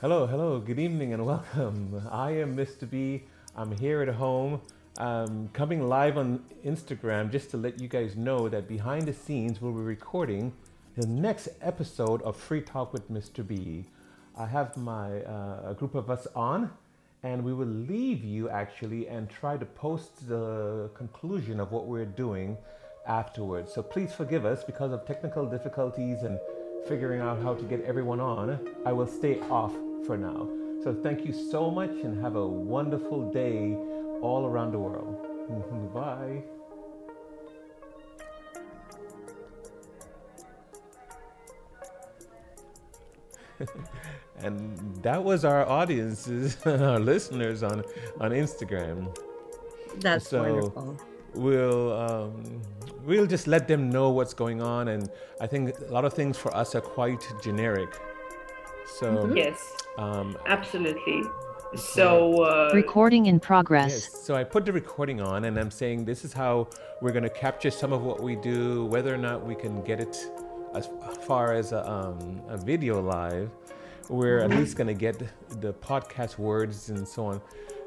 Hello, hello, good evening and welcome. I am Mr. B. I'm here at home, um, coming live on Instagram just to let you guys know that behind the scenes we'll be recording the next episode of Free Talk with Mr. B. I have my uh, a group of us on, and we will leave you actually and try to post the conclusion of what we're doing afterwards. So please forgive us because of technical difficulties and figuring out how to get everyone on. I will stay off for now. So thank you so much and have a wonderful day all around the world. Bye. and that was our audiences, our listeners on on Instagram. That's so wonderful. We'll um, we'll just let them know what's going on, and I think a lot of things for us are quite generic. So mm-hmm. yes, um, absolutely. So uh, recording in progress. Yes, so I put the recording on, and I'm saying this is how we're going to capture some of what we do, whether or not we can get it as far as a, um, a video live. We're at least going to get the podcast words and so on.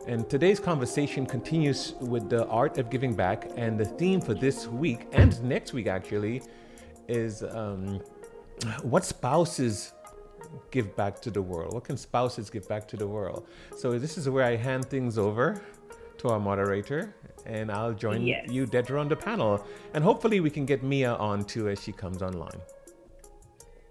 And today's conversation continues with the art of giving back, and the theme for this week and next week actually is um, what spouses give back to the world? What can spouses give back to the world? So this is where I hand things over to our moderator, and I'll join yes. you, Dedra, on the panel, and hopefully we can get Mia on too as she comes online.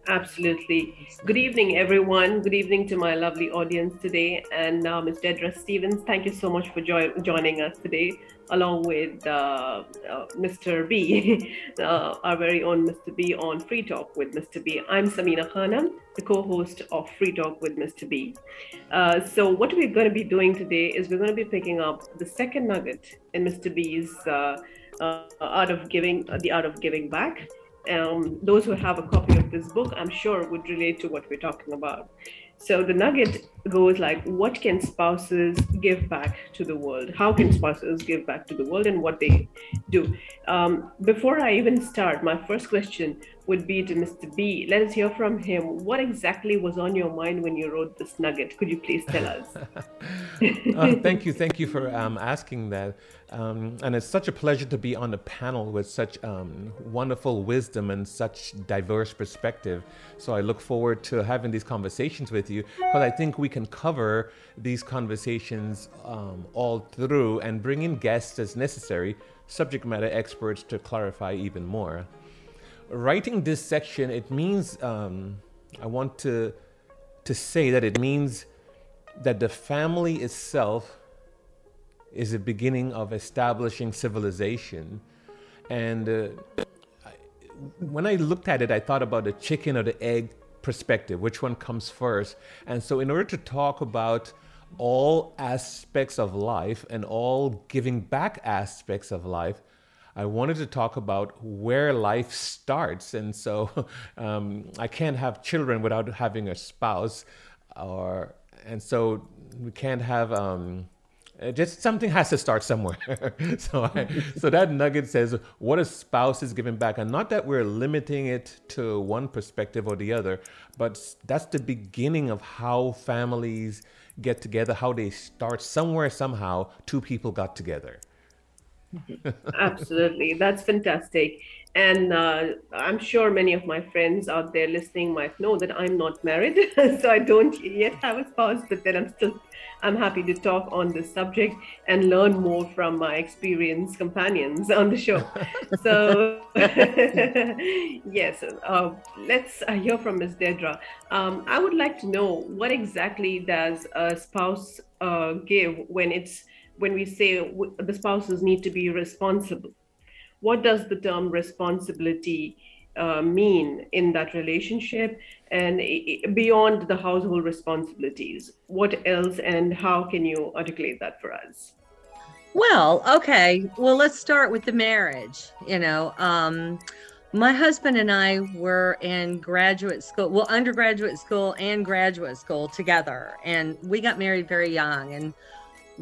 Absolutely. Good evening, everyone. Good evening to my lovely audience today. And uh, Ms. Dedra Stevens, thank you so much for jo- joining us today, along with uh, uh, Mr. B, uh, our very own Mr. B on Free Talk with Mr. B. I'm Samina Khanam, the co host of Free Talk with Mr. B. Uh, so, what we're going to be doing today is we're going to be picking up the second nugget in Mr. B's uh, art of giving, the art of giving back um, those who have a copy of this book, I'm sure, would relate to what we're talking about. So the nugget goes like, what can spouses give back to the world? How can spouses give back to the world and what they do? Um, before I even start, my first question would be to Mr. B. Let us hear from him. What exactly was on your mind when you wrote this nugget? Could you please tell us? uh, thank you. Thank you for um, asking that. Um, and it's such a pleasure to be on the panel with such um, wonderful wisdom and such diverse perspective. So I look forward to having these conversations with you because I think we can cover these conversations um, all through and bring in guests as necessary, subject matter experts to clarify even more. Writing this section, it means um, I want to to say that it means that the family itself is the beginning of establishing civilization, and uh, when I looked at it, I thought about the chicken or the egg perspective, which one comes first, and so in order to talk about all aspects of life and all giving back aspects of life I wanted to talk about where life starts. And so um, I can't have children without having a spouse, or and so we can't have. Um, Uh, just something has to start somewhere. so, I, so that nugget says what a spouse is giving back, and not that we're limiting it to one perspective or the other, but that's the beginning of how families get together, how they start somewhere somehow. Two people got together. Absolutely. That's fantastic. And uh, I'm sure many of my friends out there listening might know that I'm not married. so I don't yet have a spouse, but then I'm still I'm happy to talk on this subject and learn more from my experienced companions on the show. so, yes, uh, let's uh, hear from Ms. Dedra. Um, I would like to know what exactly does a spouse uh, give when it's when we say the spouses need to be responsible. What does the term responsibility uh, mean in that relationship and beyond the household responsibilities? What else and how can you articulate that for us? Well, okay. Well, let's start with the marriage. You know, um, my husband and I were in graduate school, well, undergraduate school and graduate school together, and we got married very young. And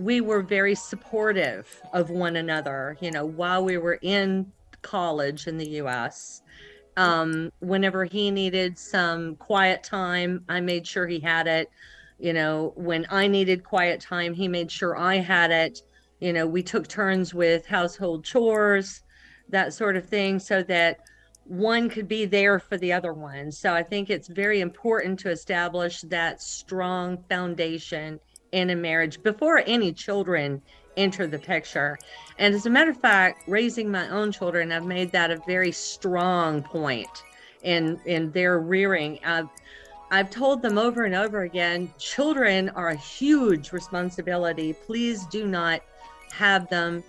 we were very supportive of one another, you know, while we were in college in the US. Um, whenever he needed some quiet time, I made sure he had it. You know, when I needed quiet time, he made sure I had it. You know, we took turns with household chores, that sort of thing, so that one could be there for the other one. So I think it's very important to establish that strong foundation in a marriage before any children enter the picture. And as a matter of fact, raising my own children, I've made that a very strong point in in their rearing. I've I've told them over and over again, children are a huge responsibility. Please do not have them,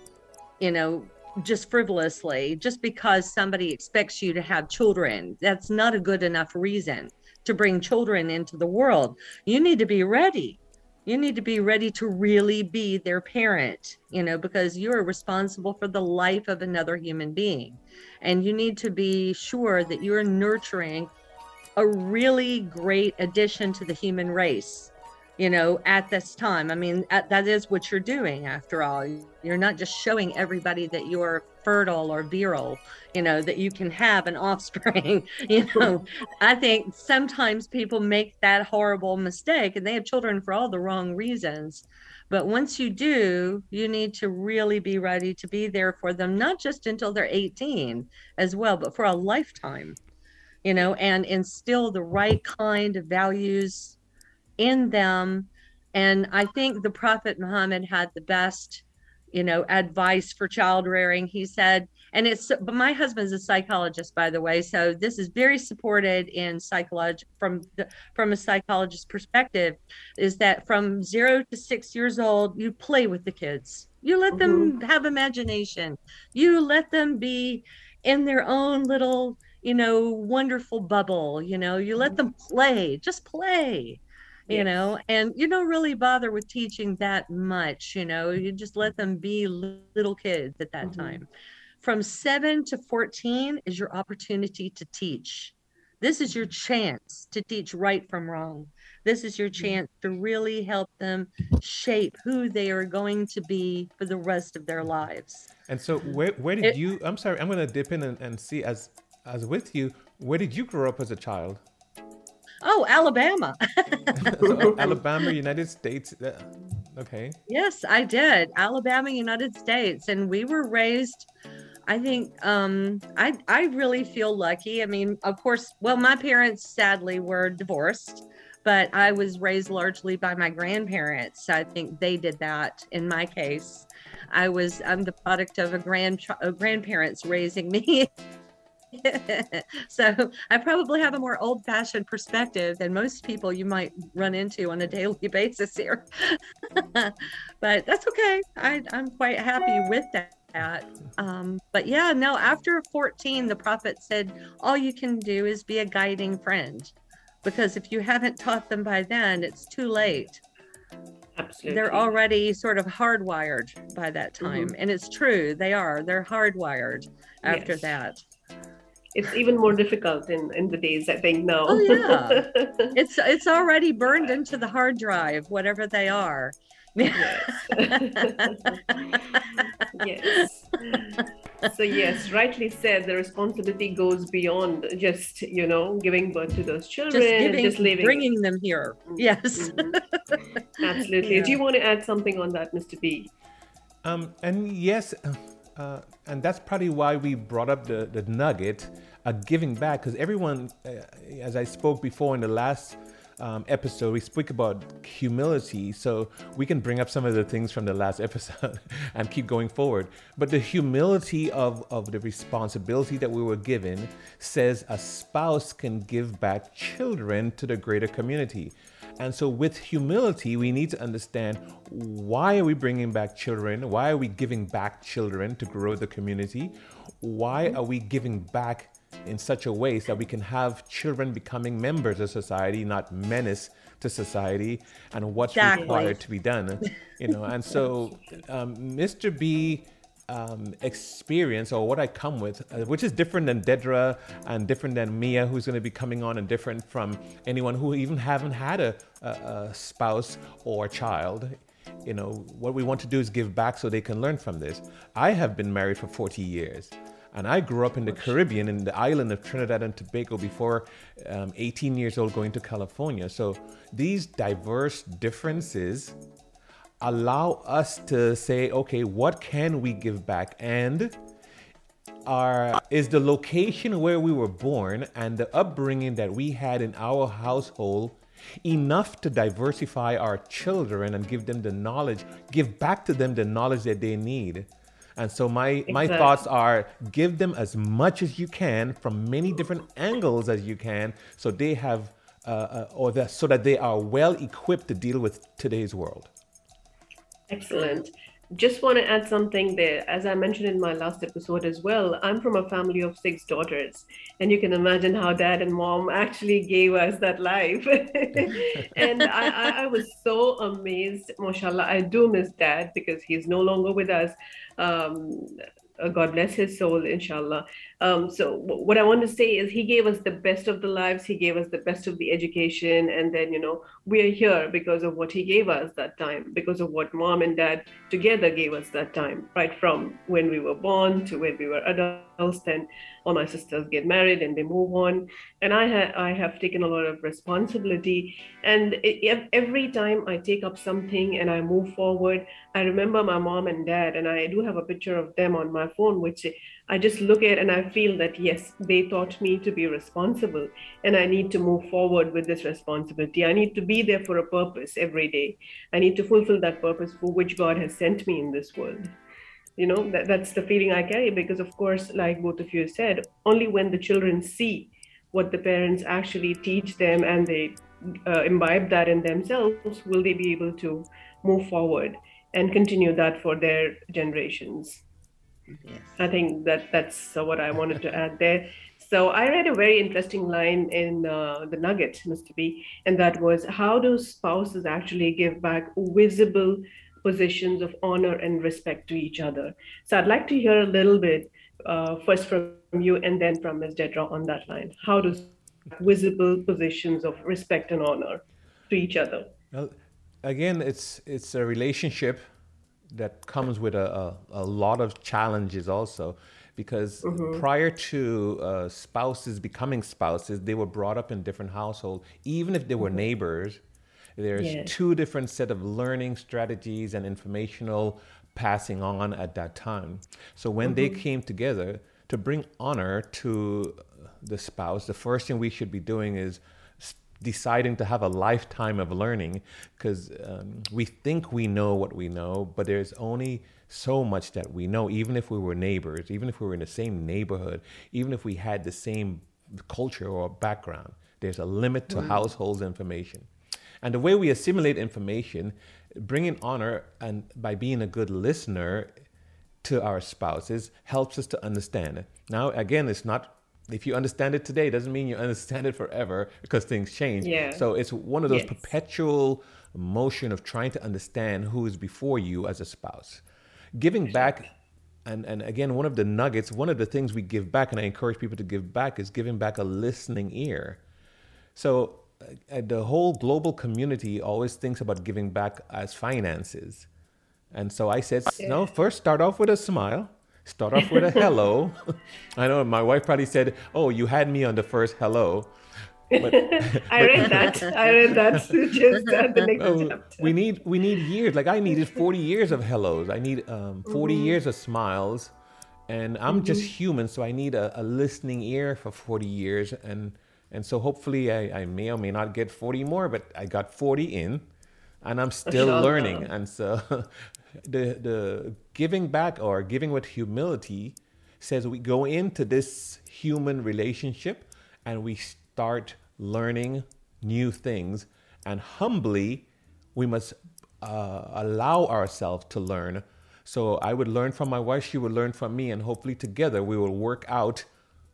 you know, just frivolously, just because somebody expects you to have children. That's not a good enough reason to bring children into the world. You need to be ready you need to be ready to really be their parent, you know, because you're responsible for the life of another human being. And you need to be sure that you're nurturing a really great addition to the human race you know, at this time. I mean, at, that is what you're doing after all. You're not just showing everybody that you're fertile or virile, you know, that you can have an offspring. you know, I think sometimes people make that horrible mistake and they have children for all the wrong reasons. But once you do, you need to really be ready to be there for them, not just until they're 18 as well, but for a lifetime, you know, and instill the right kind of values in them. And I think the Prophet Muhammad had the best, you know, advice for child rearing. He said, and it's but my husband's a psychologist, by the way, so this is very supported in psychology from the from a psychologist perspective, is that from zero to six years old, you play with the kids. You let them mm-hmm. have imagination. You let them be in their own little, you know, wonderful bubble. You know, you let mm-hmm. them play, just play you yes. know and you don't really bother with teaching that much you know you just let them be little kids at that mm-hmm. time from 7 to 14 is your opportunity to teach this is your chance to teach right from wrong this is your mm-hmm. chance to really help them shape who they are going to be for the rest of their lives and so where, where did it, you i'm sorry i'm going to dip in and, and see as as with you where did you grow up as a child Oh, Alabama. Alabama, United States. Okay. Yes, I did. Alabama, United States. And we were raised, I think, um, I, I really feel lucky. I mean, of course, well, my parents sadly were divorced, but I was raised largely by my grandparents. I think they did that in my case. I was, I'm the product of a grand, grandparents raising me so I probably have a more old fashioned perspective than most people you might run into on a daily basis here. but that's okay. I, I'm quite happy with that. Um, but yeah, no, after 14, the prophet said, all you can do is be a guiding friend. Because if you haven't taught them by then, it's too late. Absolutely. They're already sort of hardwired by that time. Mm-hmm. And it's true, they are. They're hardwired after yes. that it's even more difficult in, in the days I think now. Oh yeah, it's it's already burned into the hard drive, whatever they are. yes. yes. So yes, rightly said. The responsibility goes beyond just you know giving birth to those children, just, giving, just living, bringing them here. Mm-hmm. Yes, mm-hmm. absolutely. Yeah. Do you want to add something on that, Mr. B? Um, and yes, uh, and that's probably why we brought up the, the nugget of giving back because everyone uh, as i spoke before in the last um, episode we speak about humility so we can bring up some of the things from the last episode and keep going forward. But the humility of, of the responsibility that we were given says a spouse can give back children to the greater community and so, with humility, we need to understand why are we bringing back children? Why are we giving back children to grow the community? Why are we giving back in such a way so that we can have children becoming members of society, not menace to society, and what's exactly. required to be done? You know, and so um, Mr. B um, experience or what I come with, uh, which is different than Dedra and different than Mia, who's going to be coming on, and different from anyone who even haven't had a, a, a spouse or a child. You know, what we want to do is give back so they can learn from this. I have been married for 40 years. And I grew up in the Caribbean, in the island of Trinidad and Tobago, before um, 18 years old, going to California. So these diverse differences allow us to say, okay, what can we give back? And our is the location where we were born and the upbringing that we had in our household enough to diversify our children and give them the knowledge, give back to them the knowledge that they need. And so my exactly. my thoughts are give them as much as you can from many different angles as you can, so they have uh, uh, or that so that they are well equipped to deal with today's world. Excellent just want to add something there. As I mentioned in my last episode as well, I'm from a family of six daughters. And you can imagine how dad and mom actually gave us that life. and I, I, I, was so amazed, mashallah. I do miss dad because he's no longer with us. Um, God bless his soul, inshallah. Um, so what I want to say is he gave us the best of the lives. He gave us the best of the education. And then, you know, we're here because of what he gave us that time, because of what mom and dad together gave us that time, right from when we were born to when we were adults. Then all my sisters get married and they move on. And I, ha- I have taken a lot of responsibility. And it, every time I take up something and I move forward, I remember my mom and dad, and I do have a picture of them on my phone, which I just look at and I feel that yes, they taught me to be responsible and I need to move forward with this responsibility. I need to be there for a purpose every day. I need to fulfill that purpose for which God has sent me in this world. You know, that, that's the feeling I carry because, of course, like both of you said, only when the children see what the parents actually teach them and they uh, imbibe that in themselves will they be able to move forward and continue that for their generations. Yes. I think that that's what I wanted to add there. So I read a very interesting line in uh, the Nugget, Mr. B, and that was how do spouses actually give back visible positions of honor and respect to each other? So I'd like to hear a little bit uh, first from you and then from Ms. Dedra on that line. How do visible positions of respect and honor to each other? Well, again, it's it's a relationship that comes with a, a, a lot of challenges also because mm-hmm. prior to uh, spouses becoming spouses they were brought up in different households even if they were mm-hmm. neighbors there's yes. two different set of learning strategies and informational passing on at that time so when mm-hmm. they came together to bring honor to the spouse the first thing we should be doing is deciding to have a lifetime of learning because um, we think we know what we know, but there's only so much that we know, even if we were neighbors, even if we were in the same neighborhood, even if we had the same culture or background. There's a limit to mm. households information. And the way we assimilate information, bringing honor and by being a good listener to our spouses helps us to understand it. Now, again, it's not if you understand it today doesn't mean you understand it forever because things change. Yeah. So it's one of those yes. perpetual motion of trying to understand who is before you as a spouse. Giving back and and again one of the nuggets, one of the things we give back and I encourage people to give back is giving back a listening ear. So uh, the whole global community always thinks about giving back as finances. And so I said, yeah. no, first start off with a smile Start off with a hello. I know my wife probably said, "Oh, you had me on the first hello." But, I read that. I read that just the next oh, chapter. We need we need years. Like I needed forty years of hellos. I need um, 40 mm-hmm. years of smiles, and I'm mm-hmm. just human, so I need a, a, listening ear for forty years. And and so hopefully I, I may or may not get forty more, but I got forty in, and I'm still learning. And so the the giving back or giving with humility says we go into this human relationship and we start learning new things. And humbly we must uh, allow ourselves to learn. So i would learn from my wife she would learn from me and hopefully together we will work out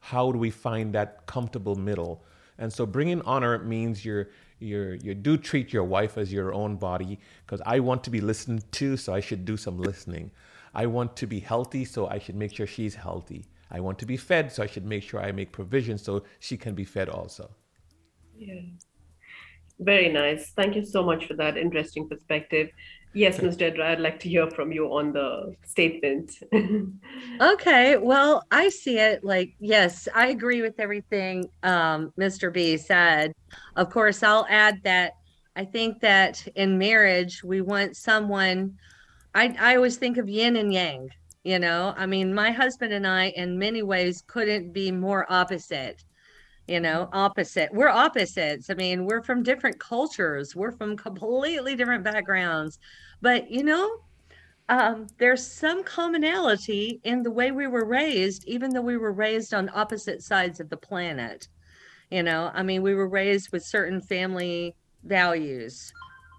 how do we find that comfortable middle. And so bringing honor means you're you you do treat your wife as your own body because I want to be listened to, so I should do some listening. I want to be healthy, so I should make sure she's healthy. I want to be fed, so I should make sure I make provision so she can be fed also. Yeah. Very nice. Thank you so much for that interesting perspective. Yes, Ms. Dedra, I'd like to hear from you on the statement. okay, well, I see it like, yes, I agree with everything um, Mr. B said. Of course, I'll add that I think that in marriage, we want someone, I, I always think of yin and yang. You know, I mean, my husband and I, in many ways, couldn't be more opposite you know opposite. We're opposites. I mean we're from different cultures. We're from completely different backgrounds. But you know um, there's some commonality in the way we were raised even though we were raised on opposite sides of the planet. You know i mean we were raised with certain family values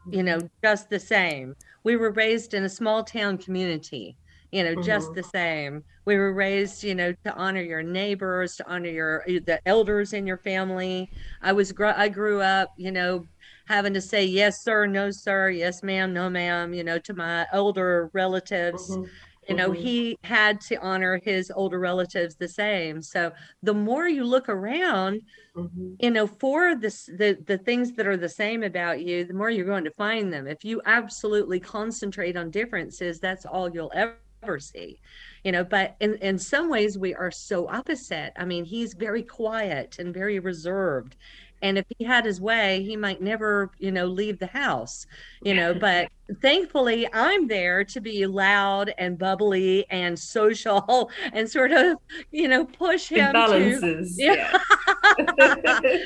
you know just the same. We were raised in a small town community you know, mm-hmm. just the same. We were raised, you know, to honor your neighbors, to honor your the elders in your family. I was I grew up, you know, having to say yes sir, no sir, yes ma'am, no ma'am, you know, to my older relatives. Mm-hmm. You know, mm-hmm. he had to honor his older relatives the same. So the more you look around, mm-hmm. you know, for this the the things that are the same about you, the more you're going to find them. If you absolutely concentrate on differences, that's all you'll ever ever see you know but in in some ways we are so opposite. I mean he's very quiet and very reserved and if he had his way he might never you know leave the house you know but thankfully i'm there to be loud and bubbly and social and sort of you know push him to, yeah.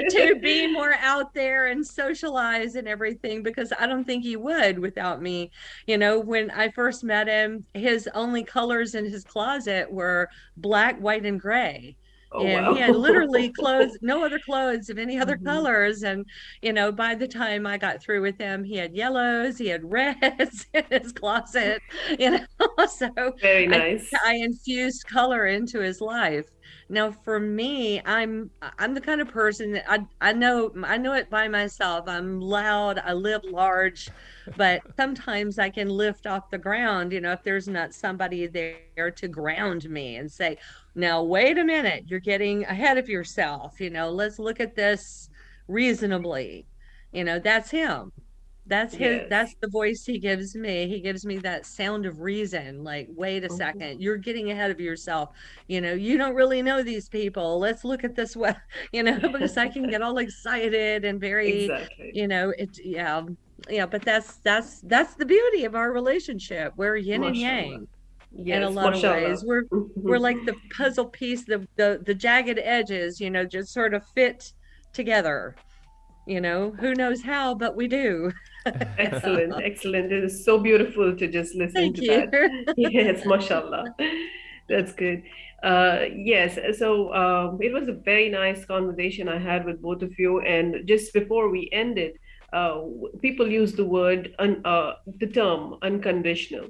to be more out there and socialize and everything because i don't think he would without me. You know when i first met him his only colors in his closet were black white and gray Oh, and wow. he had literally clothes, no other clothes of any other mm-hmm. colors. And, you know, by the time I got through with him, he had yellows, he had reds in his closet, you know. so very nice. I, I infused color into his life. Now, for me, I'm I'm the kind of person that I I know I know it by myself. I'm loud. I live large, but sometimes I can lift off the ground. You know, if there's not somebody there to ground me and say, "Now, wait a minute, you're getting ahead of yourself." You know, let's look at this reasonably. You know, that's him that's his yes. that's the voice he gives me he gives me that sound of reason like wait a mm-hmm. second you're getting ahead of yourself you know you don't really know these people let's look at this way you know because i can get all excited and very exactly. you know it yeah yeah but that's that's that's the beauty of our relationship we're yin Mashallah. and yang yes, in a lot Mashallah. of ways we're mm-hmm. we're like the puzzle piece the, the the jagged edges you know just sort of fit together you know who knows how but we do excellent excellent. It is so beautiful to just listen Thank to you. that. Yes mashallah. That's good. Uh, yes so um, it was a very nice conversation i had with both of you. And just before we ended uh, people use the word un, uh, the term unconditional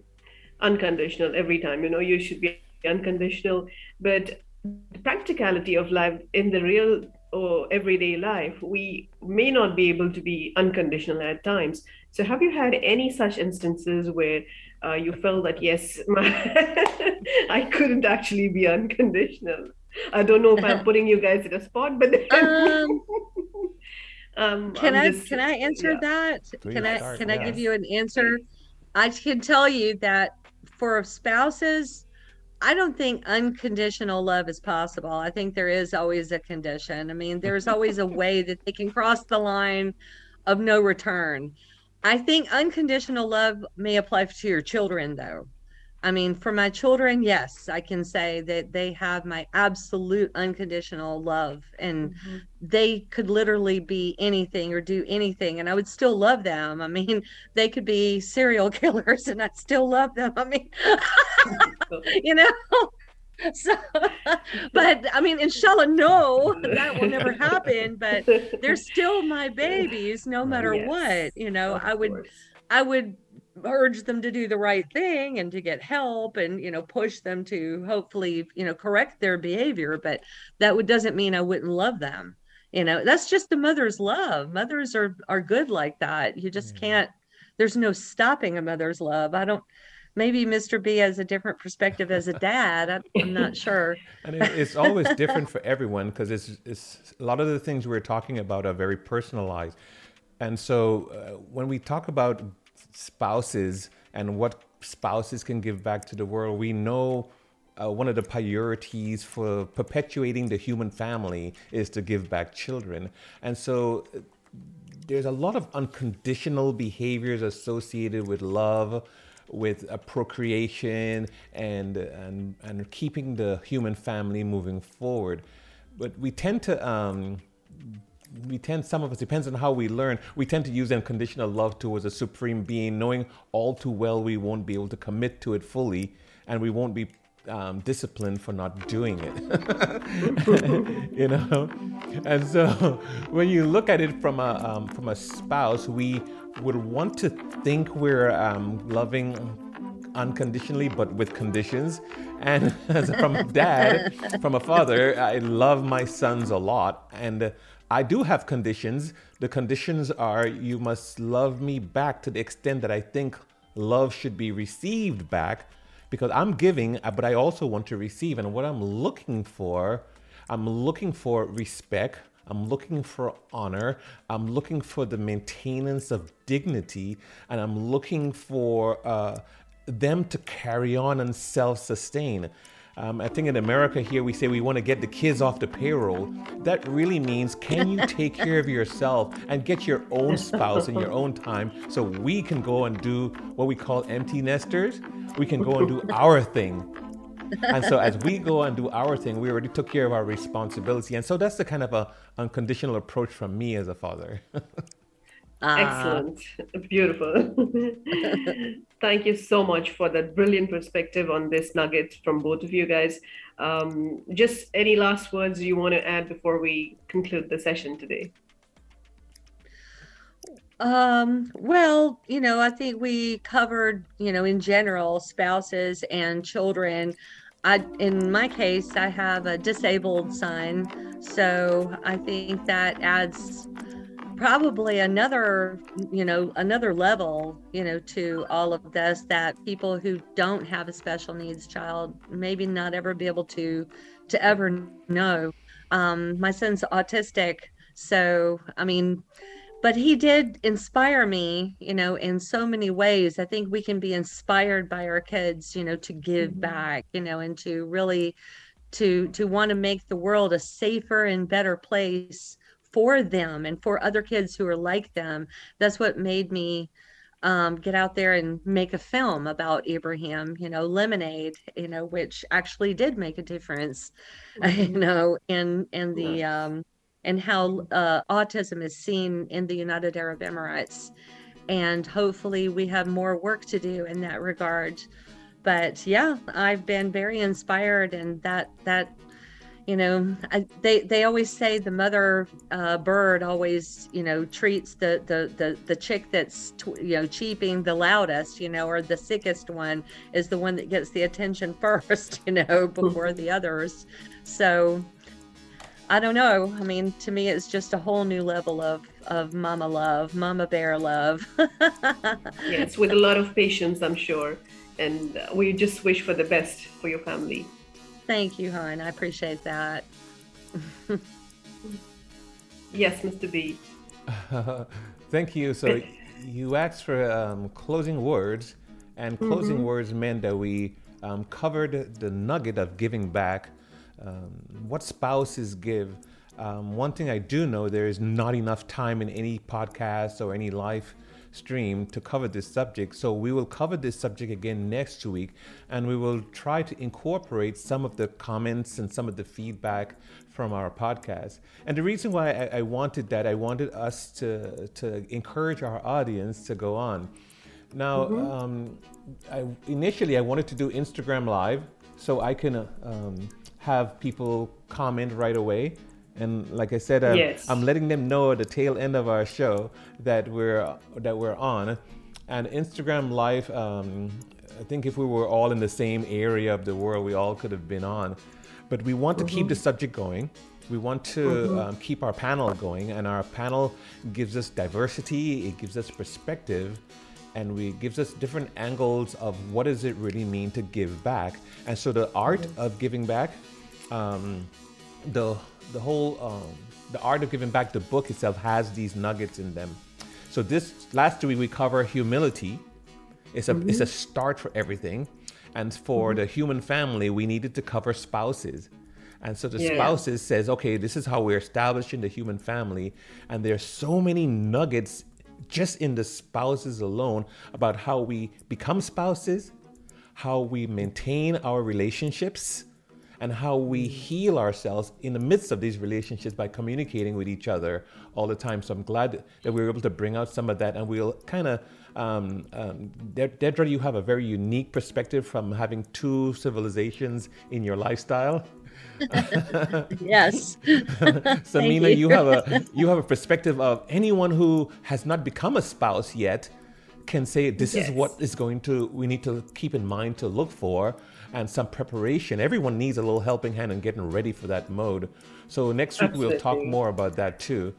unconditional every time. You know you should be unconditional. But the practicality of life in the real or everyday life, we may not be able to be unconditional at times. So, have you had any such instances where uh, you felt that yes, my I couldn't actually be unconditional? I don't know if I'm putting you guys in a spot, but um, um, can I'm i just, can I answer yeah. that? Please can I can yes. I give you an answer? I can tell you that for spouses I don't think unconditional love is possible. I think there is always a condition. I mean, there's always a way that they can cross the line of no return. I think unconditional love may apply to your children, though. I mean, for my children, yes, I can say that they have my absolute unconditional love and mm-hmm. they could literally be anything or do anything and I would still love them. I mean, they could be serial killers and I'd still love them. I mean, you know, so but i mean inshallah no that will never happen but they're still my babies no matter yes, what you know? I would course. i would urge them to do the right thing and to get help and you know push them to hopefully you know correct their behavior but that would doesn't mean i wouldn't love them you know? That's just the mother's love. Mothers are are good like that. You just mm. can't there's no stopping a mother's love. I don't maybe mr b has a different perspective as a dad. I, am not sure. And it's always different for everyone because it's, it's a lot of the things we're talking about are very personalized. And so uh, when we talk about spouses and what spouses can give back to the world, we know uh, one of the priorities for perpetuating the human family is to give back children. And so uh, there's a lot of unconditional behaviors associated with love, with uh, procreation, and, and, and keeping the human family moving forward. But we tend to. Um, we tend some of us depends on how we learn we tend to use unconditional love towards a supreme being knowing all too well we won't be able to commit to it fully and we won't be um, disciplined for not doing it. you know, and so when you look at it from a um, from a spouse, we would want to think we're um, loving unconditionally, but with conditions. And from a dad, from a father, I love my sons a lot, and I do have conditions. The conditions are you must love me back to the extent that I think love should be received back because I'm giving, uh, but I also want to receive. And what I'm looking for, I'm looking for respect. I'm looking for honor. I'm looking for the maintenance of dignity. And I'm looking for uh, them to carry on and self sustain. Um, I think in America here we say we want to get the kids off the payroll. That really means can you take care of yourself and get your own spouse in your own time so we can go and do what we call empty nesters? We can go and do our thing. And so as we go and do our thing, we already took care of our responsibility. And so that's the kind of a unconditional approach from me as a father. Uh, Excellent. Beautiful. Thank you so much for that brilliant perspective on this nugget from both of you guys. Um, just any last words you want to add before we conclude the session today? Um, well, you know, I think we covered, you know, in general, spouses and children. I, in my case, I have a disabled son, so I think that adds probably another you know another level you know to all of this that people who don't have a special needs child maybe not ever be able to to ever know. Um my son's autistic so i mean but he did inspire me you know in so many ways i think we can be inspired by our kids you know to give mm-hmm. back you know and to really to to want to make the world a safer and better place for them and for other kids who are like them. That's what made me um, get out there and make a film about Abraham, you know, Lemonade, you know, which actually did make a difference, mm-hmm. you know, and and the um, and how uh, autism is seen in the United Arab Emirates, and hopefully we have more work to do in that regard. But yeah, I've been very inspired, and that that you know I, they they always say the mother uh, bird always you know treats the the the, the chick that's you know cheeping the loudest you know or the sickest one is the one that gets the attention first you know before the others so i don't know i mean to me it's just a whole new level of of mama love mama bear love yes with a lot of patience i'm sure and we just wish for the best for your family Thank you, hon. I appreciate that. yes, Mr. B. Thank you. So you asked for um, closing words, and closing mm-hmm. words meant that we um, covered the nugget of giving back. Um, what spouses give. Um, one thing I do know there is not enough time in any podcast or any life stream to cover this subject. So we will cover this subject again next week and we will try to incorporate some of the comments and some of the feedback from our podcast. And the reason why I, I wanted that, I wanted us to, to encourage our audience to go on. Now, mm-hmm. um, I, initially, I wanted to do Instagram Live so I can uh, um, have people comment right away. And like I said, I'm, yes. I'm letting them know at the tail end of our show that we're that we're on. And Instagram Live, um, I think if we were all in the same area of the world, we all could have been on. But we want to mm-hmm. keep the subject going. We want to mm-hmm. um, keep our panel going, and our panel gives us diversity. It gives us perspective, and we gives us different angles of what does it really mean to give back. And so the art mm-hmm. of giving back, um, the the whole um, the art of giving back the book itself has these nuggets in them So this last week we cover humility. It's a it's a start for everything, and for the human family we needed to cover spouses. And so the Yeah. spouses says, okay, this is how we're establishing the human family, and there's so many nuggets just in the spouses alone about how we become spouses, how we maintain our relationships, and how we heal ourselves in the midst of these relationships by communicating with each other all the time. So I'm glad that we were able to bring out some of that, and we'll kind of. Um, um, De- Dedra, you have a very unique perspective from having two civilizations in your lifestyle. Yes. Samina, you. you. have a you have a perspective of anyone who has not become a spouse yet can say this is what is going to we need to keep in mind to look for and some preparation. Everyone needs a little helping hand in getting ready for that mode. So next week we'll talk more about that too.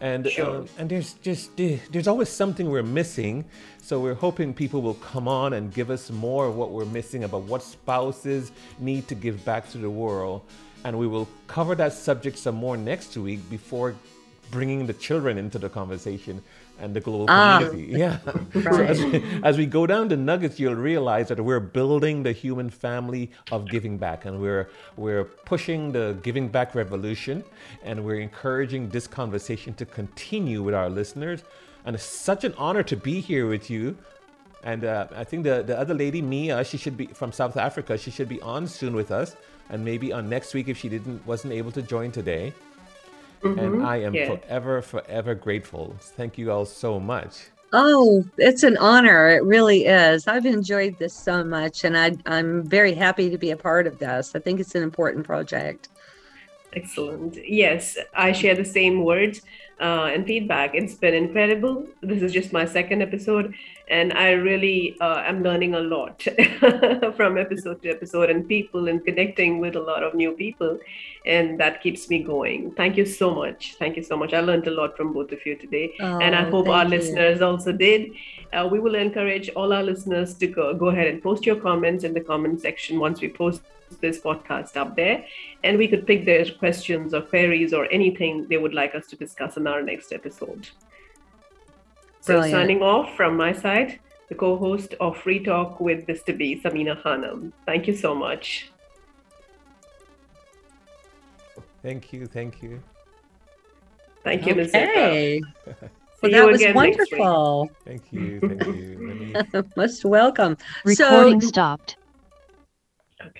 And Sure. um, and there's just there's always something we're missing. So we're hoping people will come on and give us more of what we're missing about what spouses need to give back to the world. And we will cover that subject some more next week before bringing the children into the conversation and the global Ah. community. Yeah. so as we, as we go down the nuggets, you'll realize that we're building the human family of giving back, and we're we're pushing the giving back revolution, and we're encouraging this conversation to continue with our listeners. And it's such an honor to be here with you. And uh, I think the, the other lady, Mia, she should be from South Africa. She should be on soon with us, and maybe on next week if she didn't wasn't able to join today. And mm-hmm. I am Yeah. forever, forever grateful. Thank you all so much. Oh, it's an honor. It really is. I've enjoyed this so much, and I, I'm very happy to be a part of this. I think it's an important project. Excellent. Yes, I share the same words uh, and feedback. It's been incredible. This is just my second episode, and I really uh, am learning a lot from episode to episode and people and connecting with a lot of new people. And that keeps me going. Thank you so much. Thank you so much. I learned a lot from both of you today. and I Oh, hope our you. listeners also did. Uh, we will encourage all our listeners to go, go ahead and post your comments in the comment section once we post this podcast up there. And we could pick their questions or queries or anything they would like us to discuss in our next episode. So, signing off from my side, the co host of Free Talk with Mr. B, Samina Khanam. Thank you so much. Thank you, thank you. Thank you, Ms. Zeppa. Okay. See Well, that was again next week. wonderful. Thank you, thank you. Let me Most welcome. Recording So, stopped. Okay.